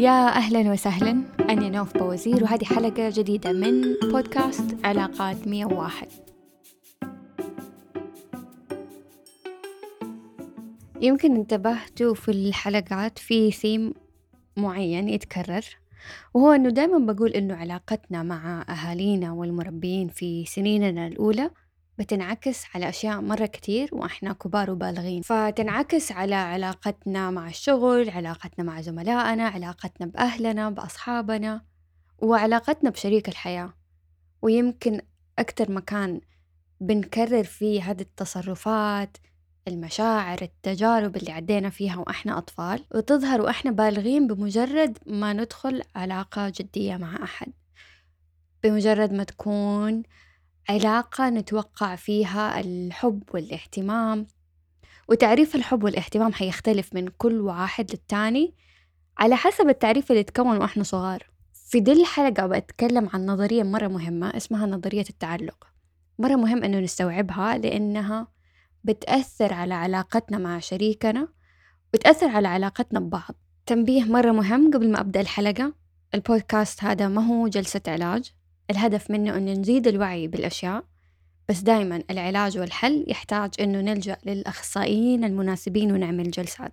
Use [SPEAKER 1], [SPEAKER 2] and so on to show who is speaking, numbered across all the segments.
[SPEAKER 1] يا أهلا وسهلا. أنا نوف بوزير وهذه حلقة جديدة من بودكاست علاقات 101 يمكن انتبهتوا في الحلقات في ثيم معين يتكرر. وهو أنه دائما بقول أنه علاقتنا مع أهالينا والمربيين في سنيننا الأولى بتنعكس على أشياء مرة كتير وإحنا كبار وبالغين. فتنعكس على علاقتنا مع الشغل علاقتنا مع زملائنا علاقتنا بأهلنا بأصحابنا وعلاقتنا بشريك الحياة. ويمكن أكتر مكان بنكرر فيه هذه التصرفات المشاعر التجارب اللي عدينا فيها وإحنا أطفال وتظهر وإحنا بالغين بمجرد ما ندخل علاقة جدية مع أحد. بمجرد ما تكون علاقة نتوقع فيها الحب والاهتمام وتعريف الحب والاهتمام حيختلف من كل واحد للتاني على حسب التعريف اللي تكون وإحنا صغار. في دي الحلقة بتكلم عن نظرية مرة مهمة اسمها نظرية التعلق. مرة مهم إنه نستوعبها لأنها بتأثر على علاقتنا مع شريكنا بتأثر على علاقتنا ببعض. تنبيه مرة مهم قبل ما أبدأ الحلقة البودكاست هذا ما هو جلسة علاج. الهدف منه أن نزيد الوعي بالأشياء بس دايما العلاج والحل يحتاج أنه نلجأ للأخصائيين المناسبين ونعمل جلسات.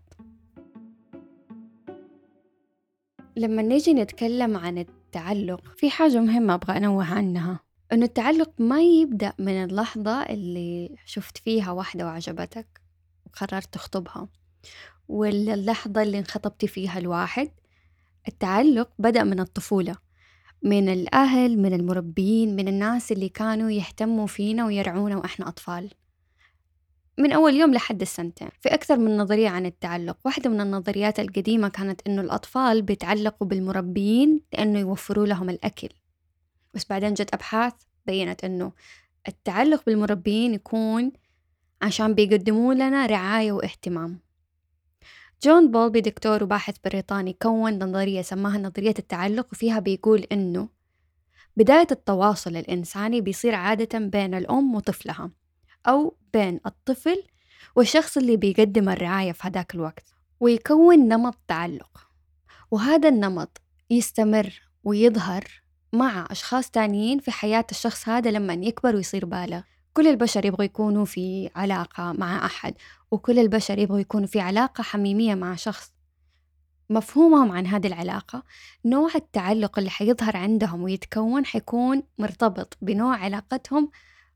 [SPEAKER 1] لما نيجي نتكلم عن التعلق في حاجة مهمة أبغى أنوه عنها. أنه التعلق ما يبدأ من اللحظة اللي شفت فيها واحدة وعجبتك وقررت تخطبها ولا اللحظة اللي انخطبتي فيها الواحد. التعلق بدأ من الطفولة. من الأهل من المربيين من الناس اللي كانوا يهتموا فينا ويرعونا وإحنا أطفال. من أول يوم لحد السنتين. في أكثر من نظرية عن التعلق. واحدة من النظريات القديمة كانت إنه الأطفال بيتعلقوا بالمربيين لأنه يوفروا لهم الأكل. بس بعدين جت أبحاث بينت إنه التعلق بالمربيين يكون عشان بيقدموا لنا رعاية واهتمام. جون بولبي دكتور وباحث بريطاني كون نظرية سماها نظرية التعلق وفيها بيقول إنه بداية التواصل الإنساني بيصير عادة بين الأم وطفلها أو بين الطفل والشخص اللي بيقدم الرعاية في هذاك الوقت ويكون نمط تعلق. وهذا النمط يستمر ويظهر مع أشخاص تانيين في حياة الشخص هذا لما يكبر ويصير بالغ. كل البشر يبغوا يكونوا في علاقة مع أحد وكل البشر يبغوا يكونوا في علاقة حميمية مع شخص. مفهومهم عن هذه العلاقة نوع التعلق اللي حيظهر عندهم ويتكون حيكون مرتبط بنوع علاقتهم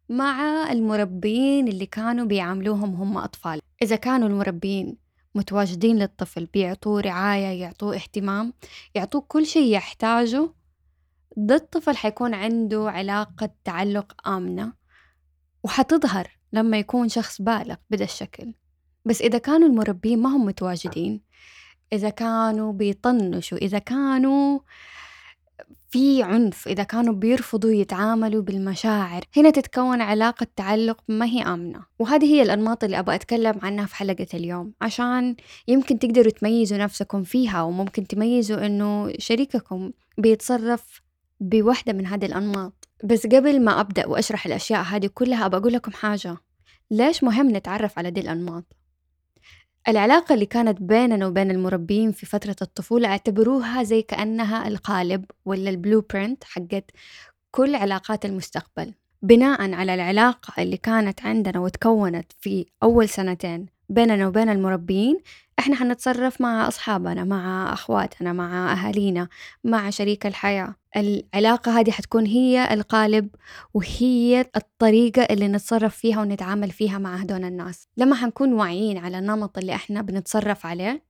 [SPEAKER 1] مع المربين اللي كانوا بيعاملوهم هم أطفال. إذا كانوا المربين متواجدين للطفل بيعطوه رعاية يعطوه اهتمام يعطوه كل شيء يحتاجه ده الطفل حيكون عنده علاقة تعلق آمنة. وحتظهر لما يكون شخص بالغ بدا الشكل. بس إذا كانوا المربين ما هم متواجدين إذا كانوا بيطنشوا إذا كانوا في عنف إذا كانوا بيرفضوا يتعاملوا بالمشاعر هنا تتكون علاقة تعلق ما هي آمنة. وهذه هي الأنماط اللي أبغى أتكلم عنها في حلقة اليوم. عشان يمكن تقدروا تميزوا نفسكم فيها وممكن تميزوا إنه شريككم بيتصرف بوحدة من هذه الأنماط. بس قبل ما أبدأ وأشرح الأشياء هذه كلها أبى أقول لكم حاجة. ليش مهم نتعرف على دي الأنماط؟ العلاقة اللي كانت بيننا وبين المربين في فترة الطفولة اعتبروها زي كأنها القالب ولا البلو برنت حقت كل علاقات المستقبل. بناء على العلاقة اللي كانت عندنا وتكونت في أول سنتين بيننا وبين المربين إحنا حنتصرف مع أصحابنا مع أخواتنا مع أهالينا مع شريك الحياة. العلاقة هذه حتكون هي القالب وهي الطريقة اللي نتصرف فيها ونتعامل فيها مع هدول الناس. لما حنكون واعيين على النمط اللي إحنا بنتصرف عليه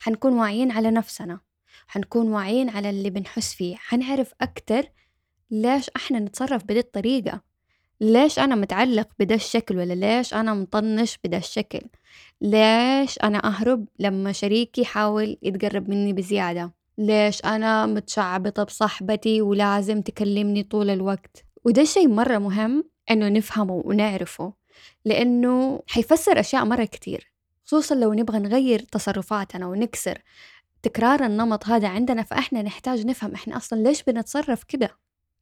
[SPEAKER 1] حنكون واعيين على نفسنا حنكون واعيين على اللي بنحس فيه. حنعرف أكتر ليش إحنا نتصرف بهذه الطريقة. ليش أنا متعلق بدا الشكل ولا ليش أنا مطنش بدا الشكل؟ ليش أنا أهرب لما شريكي يحاول يتقرب مني بزيادة؟ ليش أنا متشعبطة بصاحبتي ولازم تكلمني طول الوقت؟ وده شيء مرة مهم إنه نفهمه ونعرفه لأنه حيفسر أشياء مرة كتير خصوصا لو نبغى نغير تصرفاتنا ونكسر تكرار النمط هذا عندنا فإحنا نحتاج نفهم إحنا أصلا ليش بنتصرف كده؟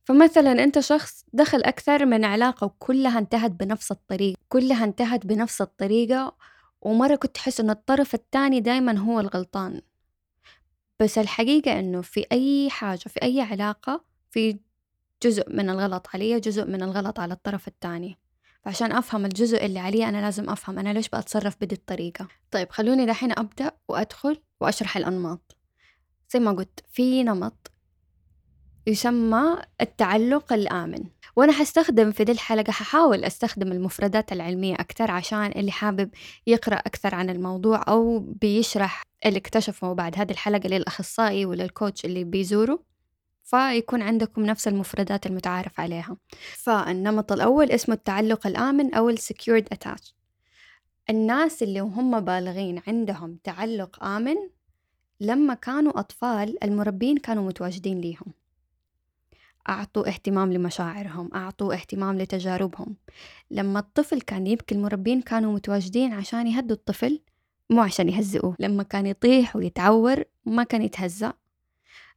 [SPEAKER 1] فمثلا أنت شخص دخل أكثر من علاقة وكلها انتهت بنفس الطريقة كلها انتهت بنفس الطريقة ومرة كنت تحس إن الطرف التاني دايما هو الغلطان. بس الحقيقة إنه في أي حاجة في أي علاقة في جزء من الغلط علي جزء من الغلط على الطرف التاني. فعشان أفهم الجزء اللي علي أنا لازم أفهم أنا ليش بأتصرف بدي الطريقة. طيب خلوني دحين أبدأ وأدخل وأشرح الأنماط. زي ما قلت في نمط يسمى التعلق الآمن. وأنا حستخدم في دي الحلقة ححاول أستخدم المفردات العلمية أكثر عشان اللي حابب يقرأ أكثر عن الموضوع أو بيشرح اللي اكتشفه بعد. هذه الحلقة للأخصائي وللكوتش اللي بيزوره فيكون عندكم نفس المفردات المتعارف عليها. فالنمط الأول اسمه التعلق الآمن أو Secured Attach الناس اللي هم بالغين عندهم تعلق آمن لما كانوا أطفال المربين كانوا متواجدين ليهم. أعطوا اهتمام لمشاعرهم أعطوا اهتمام لتجاربهم. لما الطفل كان يبكي المربين كانوا متواجدين عشان يهدوا الطفل مو عشان يهزئوه. لما كان يطيح ويتعور ما كان يتهزأ.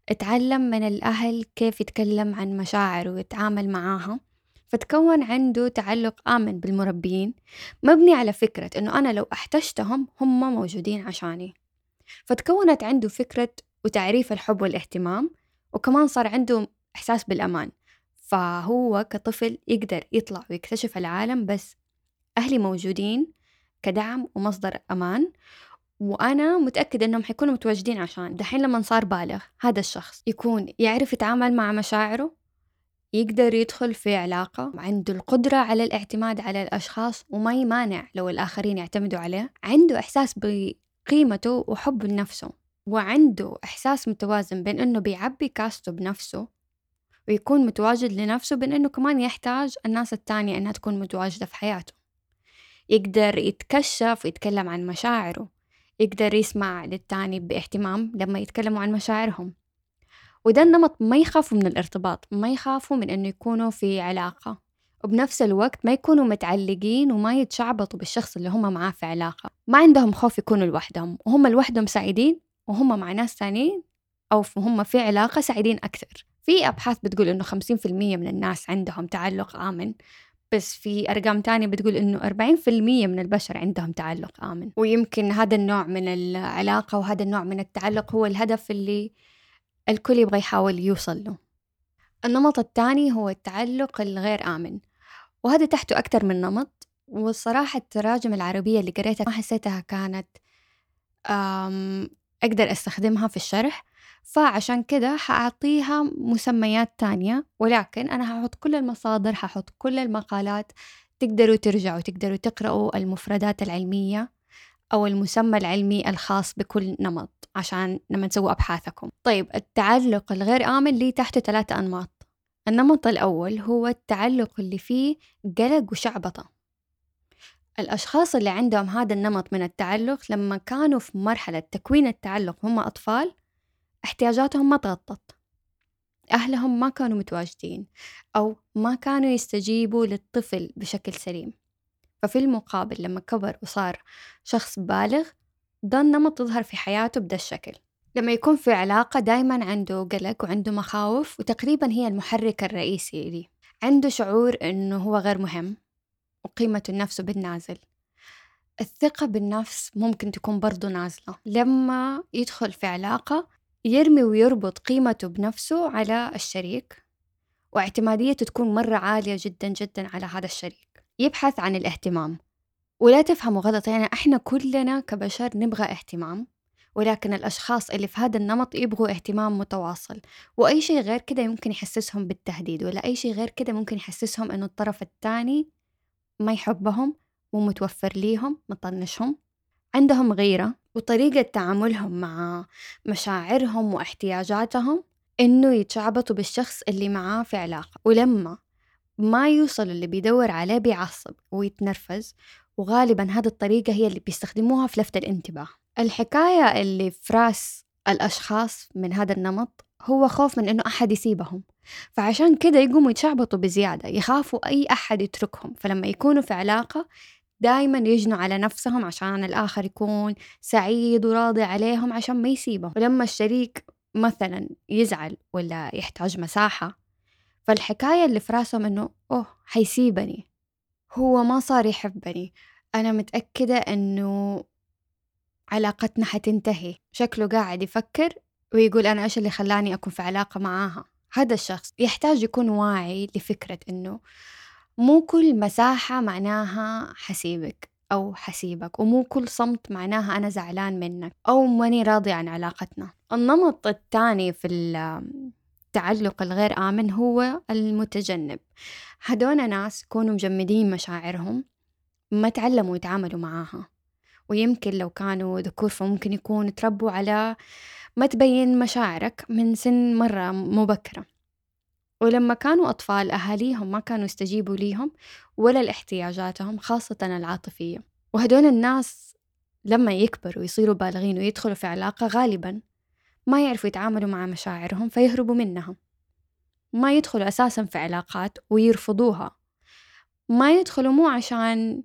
[SPEAKER 1] اتعلم من الأهل كيف يتكلم عن مشاعره ويتعامل معاها. فتكون عنده تعلق آمن بالمربيين مبني على فكرة إنه أنا لو أحتجتهم هم موجودين عشاني. فتكونت عنده فكرة وتعريف الحب والاهتمام وكمان صار عنده إحساس بالأمان. فهو كطفل يقدر يطلع ويكتشف العالم بس أهلي موجودين كدعم ومصدر أمان وأنا متأكدة إنهم حيكونوا متواجدين عشان دحين لما صار بالغ هذا الشخص يكون يعرف يتعامل مع مشاعره يقدر يدخل في علاقة عنده القدرة على الاعتماد على الأشخاص وما يمانع لو الآخرين يعتمدوا عليه عنده إحساس بقيمته وحب لنفسه وعنده إحساس متوازن بين إنه بيعبي كاسته بنفسه ويكون متواجد لنفسه بين إنه كمان يحتاج الناس التانية إنها تكون متواجدة في حياته. يقدر يتكشف ويتكلم عن مشاعره. يقدر يسمع للتاني باهتمام لما يتكلموا عن مشاعرهم. وده النمط ما يخافوا من الارتباط ما يخافوا من إنه يكونوا في علاقة. وبنفس الوقت ما يكونوا متعلقين وما يتشعبطوا بالشخص اللي هم معاه في علاقة. ما عندهم خوف يكونوا لوحدهم. وهم لوحدهم سعيدين وهم مع ناس تانيين أو هم في علاقة سعيدين أكثر. في أبحاث بتقول إنه خمسين في المية من الناس عندهم تعلق آمن بس في أرقام تانية بتقول إنه أربعين في المية من البشر عندهم تعلق آمن. ويمكن هذا النوع من العلاقة وهذا النوع من التعلق هو الهدف اللي الكل يبغى يحاول يوصل له. النمط الثاني هو التعلق الغير آمن وهذا تحته أكثر من نمط. والصراحة التراجم العربية اللي قريتها ما حسيتها كانت أقدر أستخدمها في الشرح. فعشان كده حأعطيها مسميات تانية ولكن أنا هحط كل المصادر هحط كل المقالات تقدروا ترجعوا تقدروا تقرأوا المفردات العلمية أو المسمى العلمي الخاص بكل نمط عشان لما تسووا أبحاثكم. طيب التعلق الغير آمن لي تحته ثلاثة أنماط. النمط الأول هو التعلق اللي فيه قلق وشعبطة. الأشخاص اللي عندهم هذا النمط من التعلق لما كانوا في مرحلة تكوين التعلق هم أطفال احتياجاتهم ما تغطت. أهلهم ما كانوا متواجدين أو ما كانوا يستجيبوا للطفل بشكل سليم. ففي المقابل لما كبر وصار شخص بالغ ده النمط تظهر في حياته بدا الشكل. لما يكون في علاقة دايما عنده قلق وعنده مخاوف وتقريبا هي المحرك الرئيسي لي. عنده شعور إنه هو غير مهم وقيمته لنفسه بالنازل. الثقة بالنفس ممكن تكون برضو نازلة. لما يدخل في علاقة يرمي ويربط قيمته بنفسه على الشريك واعتماديته تكون مرة عالية جدا جدا على هذا الشريك. يبحث عن الاهتمام. ولا تفهموا غلط يعني إحنا كلنا كبشر نبغى اهتمام ولكن الأشخاص اللي في هذا النمط يبغوا اهتمام متواصل. وأي شيء غير كده يمكن يحسسهم بالتهديد ولا أي شيء غير كده ممكن يحسسهم إنه الطرف الثاني ما يحبهم مو متوفر ليهم مطنشهم. عندهم غيرة وطريقة تعاملهم مع مشاعرهم واحتياجاتهم إنه يتشعبطوا بالشخص اللي معاه في علاقة. ولما ما يوصل اللي بيدور عليه بيعصب ويتنرفز وغالبا هذه الطريقة هي اللي بيستخدموها في لفت الانتباه. الحكاية اللي في رأس الأشخاص من هذا النمط هو خوف من إنه أحد يسيبهم. فعشان كده يقوموا يتشعبطوا بزيادة يخافوا أي أحد يتركهم. فلما يكونوا في علاقة دايما يجنوا على نفسهم عشان الآخر يكون سعيد وراضي عليهم عشان ما يسيبهم. ولما الشريك مثلا يزعل ولا يحتاج مساحة فالحكاية اللي في راسهم إنه أوه حيسيبني. هو ما صار يحبني. أنا متأكدة إنه علاقتنا حتنتهي. شكله قاعد يفكر ويقول أنا إيش اللي خلاني أكون في علاقة معاها؟ هذا الشخص يحتاج يكون واعي لفكرة إنه مو كل مساحة معناها حسيبك أو حسيبك ومو كل صمت معناها أنا زعلان منك أو ماني راضي عن علاقتنا. النمط الثاني في التعلق الغير آمن هو المتجنب. هدول ناس يكونوا مجمدين مشاعرهم ما تعلموا يتعاملوا معاها ويمكن لو كانوا ذكور فممكن يكون تربوا على ما تبين مشاعرك من سن مرة مبكرة. ولما كانوا أطفال أهاليهم ما كانوا يستجيبوا ليهم ولا لاحتياجاتهم خاصة العاطفية. وهدول الناس لما يكبروا ويصيروا بالغين ويدخلوا في علاقة غالبا ما يعرفوا يتعاملوا مع مشاعرهم فيهربوا منها. ما يدخلوا أساسا في علاقات ويرفضوها. ما يدخلوا مو عشان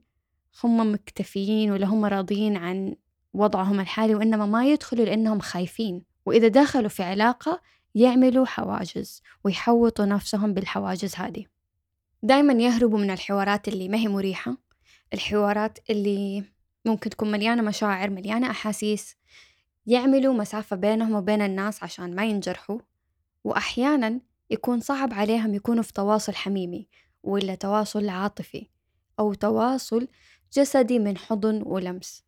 [SPEAKER 1] هم مكتفيين ولا هم راضيين عن وضعهم الحالي وإنما ما يدخلوا لأنهم خايفين. وإذا دخلوا في علاقة يعملوا حواجز ويحوطوا نفسهم بالحواجز هذه. دايما يهربوا من الحوارات اللي ما هي مريحة الحوارات اللي ممكن تكون مليانة مشاعر مليانة أحاسيس. يعملوا مسافة بينهم وبين الناس عشان ما ينجرحوا وأحيانا يكون صعب عليهم يكونوا في تواصل حميمي ولا تواصل عاطفي أو تواصل جسدي من حضن ولمس.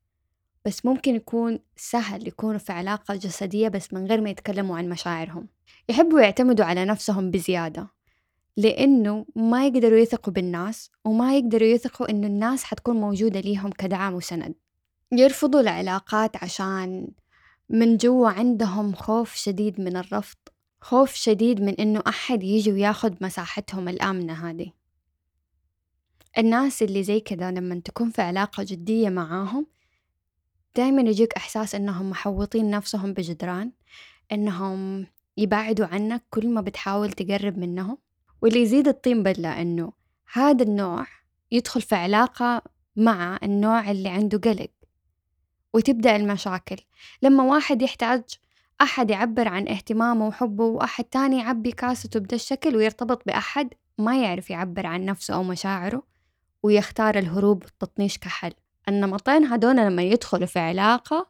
[SPEAKER 1] بس ممكن يكون سهل يكونوا في علاقة جسدية بس من غير ما يتكلموا عن مشاعرهم. يحبوا يعتمدوا على نفسهم بزيادة لأنه ما يقدروا يثقوا بالناس وما يقدروا يثقوا إنه الناس حتكون موجودة ليهم كدعم وسند. يرفضوا العلاقات عشان من جوا عندهم خوف شديد من الرفض خوف شديد من إنه أحد يجي وياخد مساحتهم الآمنة هذه. الناس اللي زي كذا لما تكون في علاقة جدية معاهم دايما يجيك إحساس إنهم محوطين نفسهم بجدران إنهم يبعدوا عنك كل ما بتحاول تقرب منهم. واللي يزيد الطين بلة إنه هذا النوع يدخل في علاقة مع النوع اللي عنده قلق وتبدأ المشاكل. لما واحد يحتاج أحد يعبر عن اهتمامه وحبه وأحد تاني يعبي كاسته بدا الشكل ويرتبط بأحد ما يعرف يعبر عن نفسه أو مشاعره ويختار الهروب والتطنيش كحل. النمطين هدول لما يدخلوا في علاقة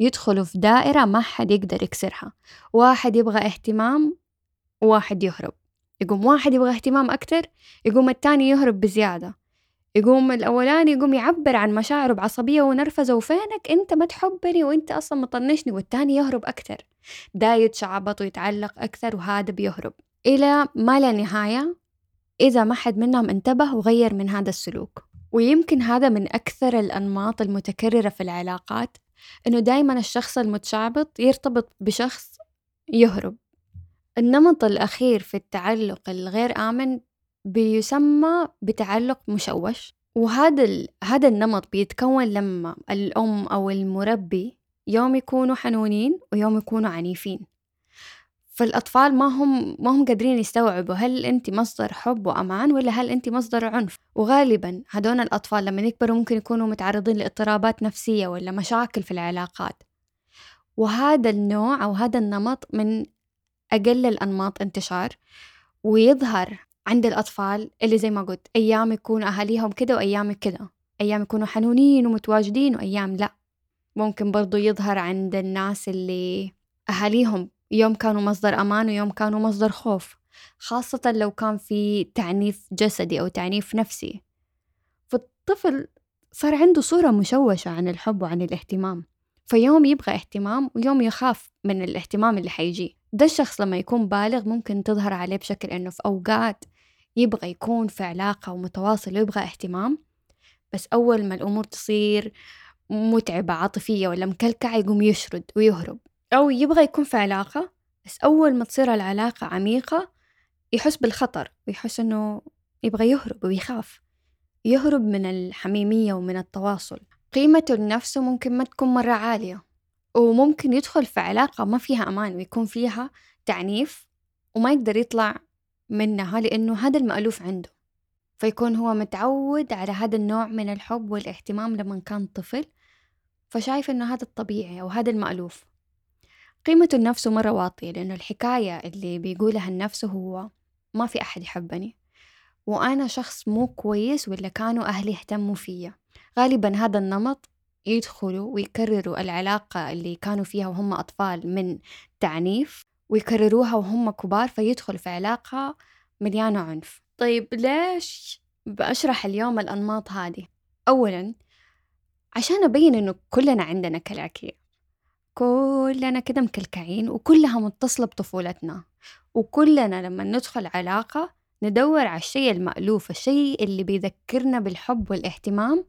[SPEAKER 1] يدخلوا في دائرة ما حد يقدر يكسرها. واحد يبغى اهتمام وواحد يهرب. يقوم واحد يبغى اهتمام أكتر يقوم التاني يهرب بزيادة. يقوم الأولاني يقوم يعبر عن مشاعره بعصبية ونرفزة وفينك أنت ما تحبني وأنت أصلا مطنشني والتاني يهرب أكتر. دا يتشعبط ويتعلق أكثر وهذا بيهرب. إلى ما لا نهاية إذا ما حد منهم انتبه وغير من هذا السلوك. ويمكن هذا من أكثر الأنماط المتكررة في العلاقات إنه دايما الشخص المتشعبط يرتبط بشخص يهرب. النمط الأخير في التعلق الغير آمن بيسمى بتعلق مشوش وهذا هذا النمط بيتكون لما الأم أو المربي يوم يكونوا حنونين ويوم يكونوا عنيفين. فالأطفال ما هم ما هم قادرين يستوعبوا هل أنت مصدر حب وأمان ولا هل أنت مصدر عنف. وغالبا هدول الأطفال لما يكبروا ممكن يكونوا متعرضين لاضطرابات نفسية ولا مشاكل في العلاقات. وهذا النوع أو هذا النمط من أقل الأنماط انتشار ويظهر عند الأطفال اللي زي ما قلت أيام يكونوا أهاليهم كده وأيام كده. أيام يكونوا حنونين ومتواجدين وأيام لأ. ممكن برضو يظهر عند الناس اللي أهاليهم يوم كانوا مصدر أمان ويوم كانوا مصدر خوف خاصة لو كان في تعنيف جسدي أو تعنيف نفسي. فالطفل صار عنده صورة مشوشة عن الحب وعن الاهتمام. فيوم يبغى اهتمام ويوم يخاف من الاهتمام اللي حيجي. ده الشخص لما يكون بالغ ممكن تظهر عليه بشكل إنه في أوقات يبغى يكون في علاقة ومتواصل ويبغى اهتمام. بس أول ما الأمور تصير متعبة عاطفية ولا مكلكعة يقوم يشرد ويهرب. أو يبغى يكون في علاقة بس أول ما تصير العلاقة عميقة يحس بالخطر ويحس إنه يبغى يهرب ويخاف. يهرب من الحميمية ومن التواصل. قيمته لنفسه ممكن ما تكون مرة عالية وممكن يدخل في علاقة ما فيها أمان ويكون فيها تعنيف وما يقدر يطلع منها لأنه هذا المألوف عنده. فيكون هو متعود على هذا النوع من الحب والاهتمام لما كان طفل فشايف إنه هذا الطبيعي أو هذا المألوف. قيمته لنفسه مرة واطية لأنه الحكاية اللي بيقولها لنفسه هو ما في أحد يحبني وأنا شخص مو كويس ولا كانوا أهلي اهتموا فيا. غالبا هذا النمط يدخلوا ويكرروا العلاقة اللي كانوا فيها وهم أطفال من تعنيف ويكرروها وهم كبار فيدخلوا في علاقة مليانة عنف. طيب ليش بأشرح اليوم الأنماط هذه؟ أولا عشان أبين إنه كلنا عندنا كلاكيع كلنا كده مكلكعين وكلها متصلة بطفولتنا. وكلنا لما ندخل علاقة ندور على الشيء المألوف الشيء اللي بيذكرنا بالحب والاهتمام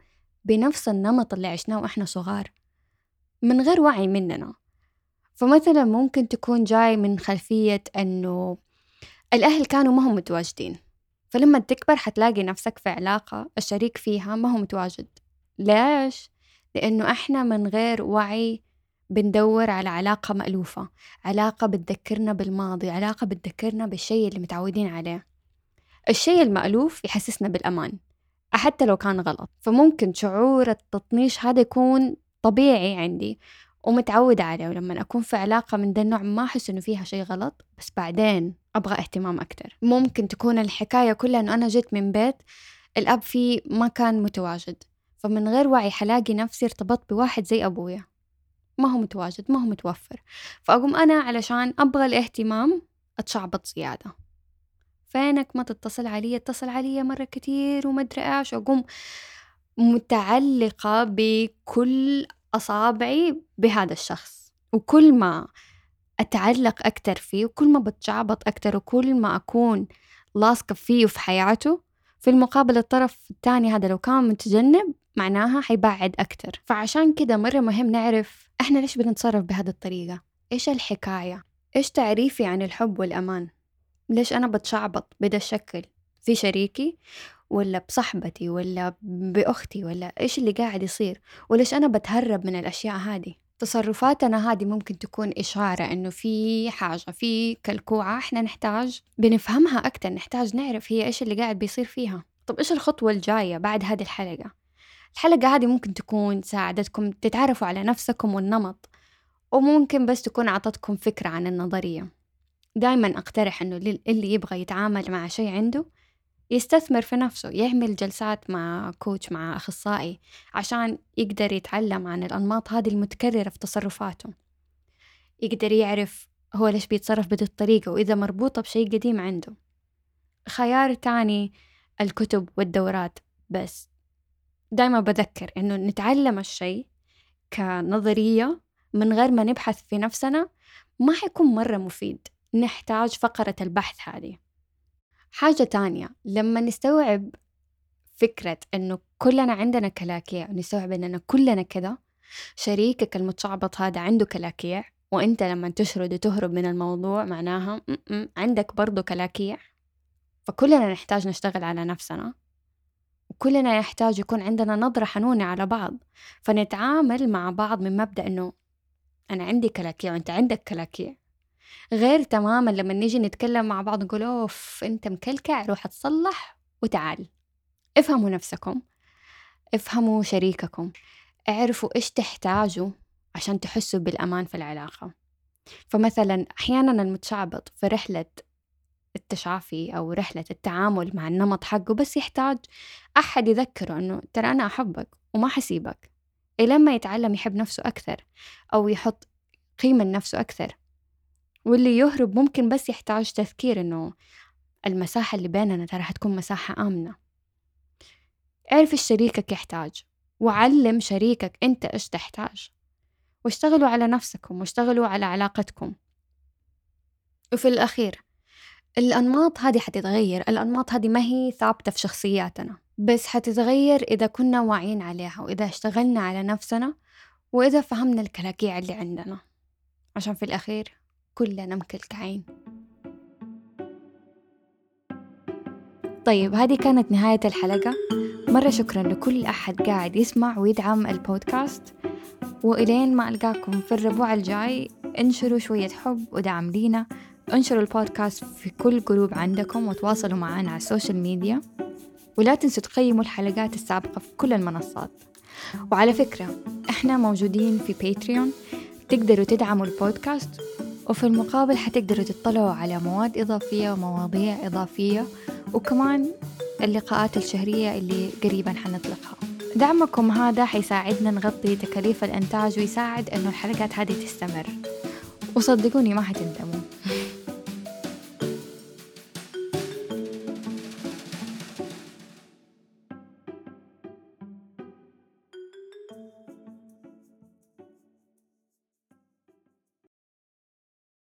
[SPEAKER 1] بنفس النمط اللي عشناه وإحنا صغار من غير وعي مننا. فمثلا ممكن تكون جاي من خلفية أنه الأهل كانوا ما هم متواجدين. فلما تكبر حتلاقي نفسك في علاقة الشريك فيها ما هو متواجد. ليش؟ لأنه إحنا من غير وعي بندور على علاقة مألوفة علاقة بتذكرنا بالماضي علاقة بتذكرنا بالشيء اللي متعودين عليه. الشيء المألوف يحسسنا بالأمان حتى لو كان غلط. فممكن شعور التطنيش هذا يكون طبيعي عندي ومتعودة عليه. ولما أكون في علاقة من ذا النوع ما أحس إنه فيها شيء غلط بس بعدين أبغى اهتمام أكتر. ممكن تكون الحكاية كلها إنه أنا جيت من بيت الأب فيه ما كان متواجد. فمن غير وعي حلاقي نفسي ارتبطت بواحد زي أبويا. ما هو متواجد ما هو متوفر. فأقوم أنا علشان أبغى الاهتمام أتشعبط زيادة. فينك ما تتصل علي اتصل علي مرة كتير وما أدري إيش وأقوم متعلقة بكل أصابعي بهذا الشخص. وكل ما أتعلق أكتر فيه وكل ما بتشعبط أكتر وكل ما أكون لاصقة فيه وفي حياته في المقابل الطرف الثاني هذا لو كان متجنب معناها حيبعد أكتر. فعشان كده مرة مهم نعرف إحنا ليش بنتصرف بهذه الطريقة؟ إيش الحكاية؟ إيش تعريفي عن الحب والأمان؟ ليش أنا بتشعبط بدا الشكل؟ في شريكي ولا بصحبتي ولا بأختي ولا إيش اللي قاعد يصير؟ وليش أنا بتهرب من الأشياء هذه؟ تصرفاتنا هذه ممكن تكون إشارة إنه في حاجة في كلكوعة إحنا نحتاج بنفهمها أكتر نحتاج نعرف هي إيش اللي قاعد بيصير فيها. طب إيش الخطوة الجاية بعد هذه الحلقة؟ الحلقة هذه ممكن تكون ساعدتكم تتعرفوا على نفسكم والنمط وممكن بس تكون عطتكم فكرة عن النظرية. دايما أقترح إنه اللي يبغى يتعامل مع شيء عنده يستثمر في نفسه يعمل جلسات مع كوتش مع أخصائي عشان يقدر يتعلم عن الأنماط هذه المتكررة في تصرفاته. يقدر يعرف هو ليش بيتصرف بهذه الطريقة وإذا مربوطة بشيء قديم عنده. خيار تاني الكتب والدورات بس. دايما بذكر إنه نتعلم الشيء كنظرية من غير ما نبحث في نفسنا ما حيكون مرة مفيد. نحتاج فقرة البحث هذه. حاجة تانية لما نستوعب فكرة إنه كلنا عندنا كلاكيع ونستوعب إننا كلنا كذا شريكك المتشعبط هذا عنده كلاكيع وإنت لما تشرد وتهرب من الموضوع معناها م -م عندك برضو كلاكيع فكلنا نحتاج نشتغل على نفسنا. وكلنا يحتاج يكون عندنا نظرة حنونة على بعض فنتعامل مع بعض من مبدأ إنه أنا عندي كلاكيع وأنت عندك كلاكيع. غير تماما لما نيجي نتكلم مع بعض نقول أوف أنت مكلكع روح تصلح وتعال. افهموا نفسكم افهموا شريككم اعرفوا إيش تحتاجوا عشان تحسوا بالأمان في العلاقة. فمثلا أحيانا المتشعبط في رحلة التشافي أو رحلة التعامل مع النمط حقه بس يحتاج أحد يذكره أنه ترى أنا أحبك وما حسيبك إلى ما يتعلم يحب نفسه أكثر أو يحط قيمة لنفسه أكثر. واللي يهرب ممكن بس يحتاج تذكير إنه المساحة اللي بيننا ترى حتكون مساحة آمنة. اعرف إيش شريكك يحتاج وعلم شريكك أنت إيش تحتاج. واشتغلوا على نفسكم واشتغلوا على علاقتكم. وفي الأخير الأنماط هذه حتتغير الأنماط هذه ما هي ثابتة في شخصياتنا بس حتتغير إذا كنا واعيين عليها وإذا اشتغلنا على نفسنا وإذا فهمنا الكلاكيع اللي عندنا. عشان في الأخير كلنا مكلكعين. طيب هذه كانت نهاية الحلقة. مرة شكرا لكل أحد قاعد يسمع ويدعم البودكاست. وإلين ما ألقاكم في الربوع الجاي انشروا شوية حب ودعم لينا. انشروا البودكاست في كل group عندكم وتواصلوا معنا على ال social media. ولا تنسوا تقيموا الحلقات السابقة في كل المنصات. وعلى فكرة إحنا موجودين في باتريون تقدروا تدعموا البودكاست. وفي المقابل حتقدروا تطلعوا على مواد إضافية ومواضيع إضافية. وكمان اللقاءات الشهرية اللي قريبا حنطلقها. دعمكم هذا حيساعدنا نغطي تكاليف الإنتاج ويساعد إنه الحلقات هذه تستمر. وصدقوني ما حتندموا.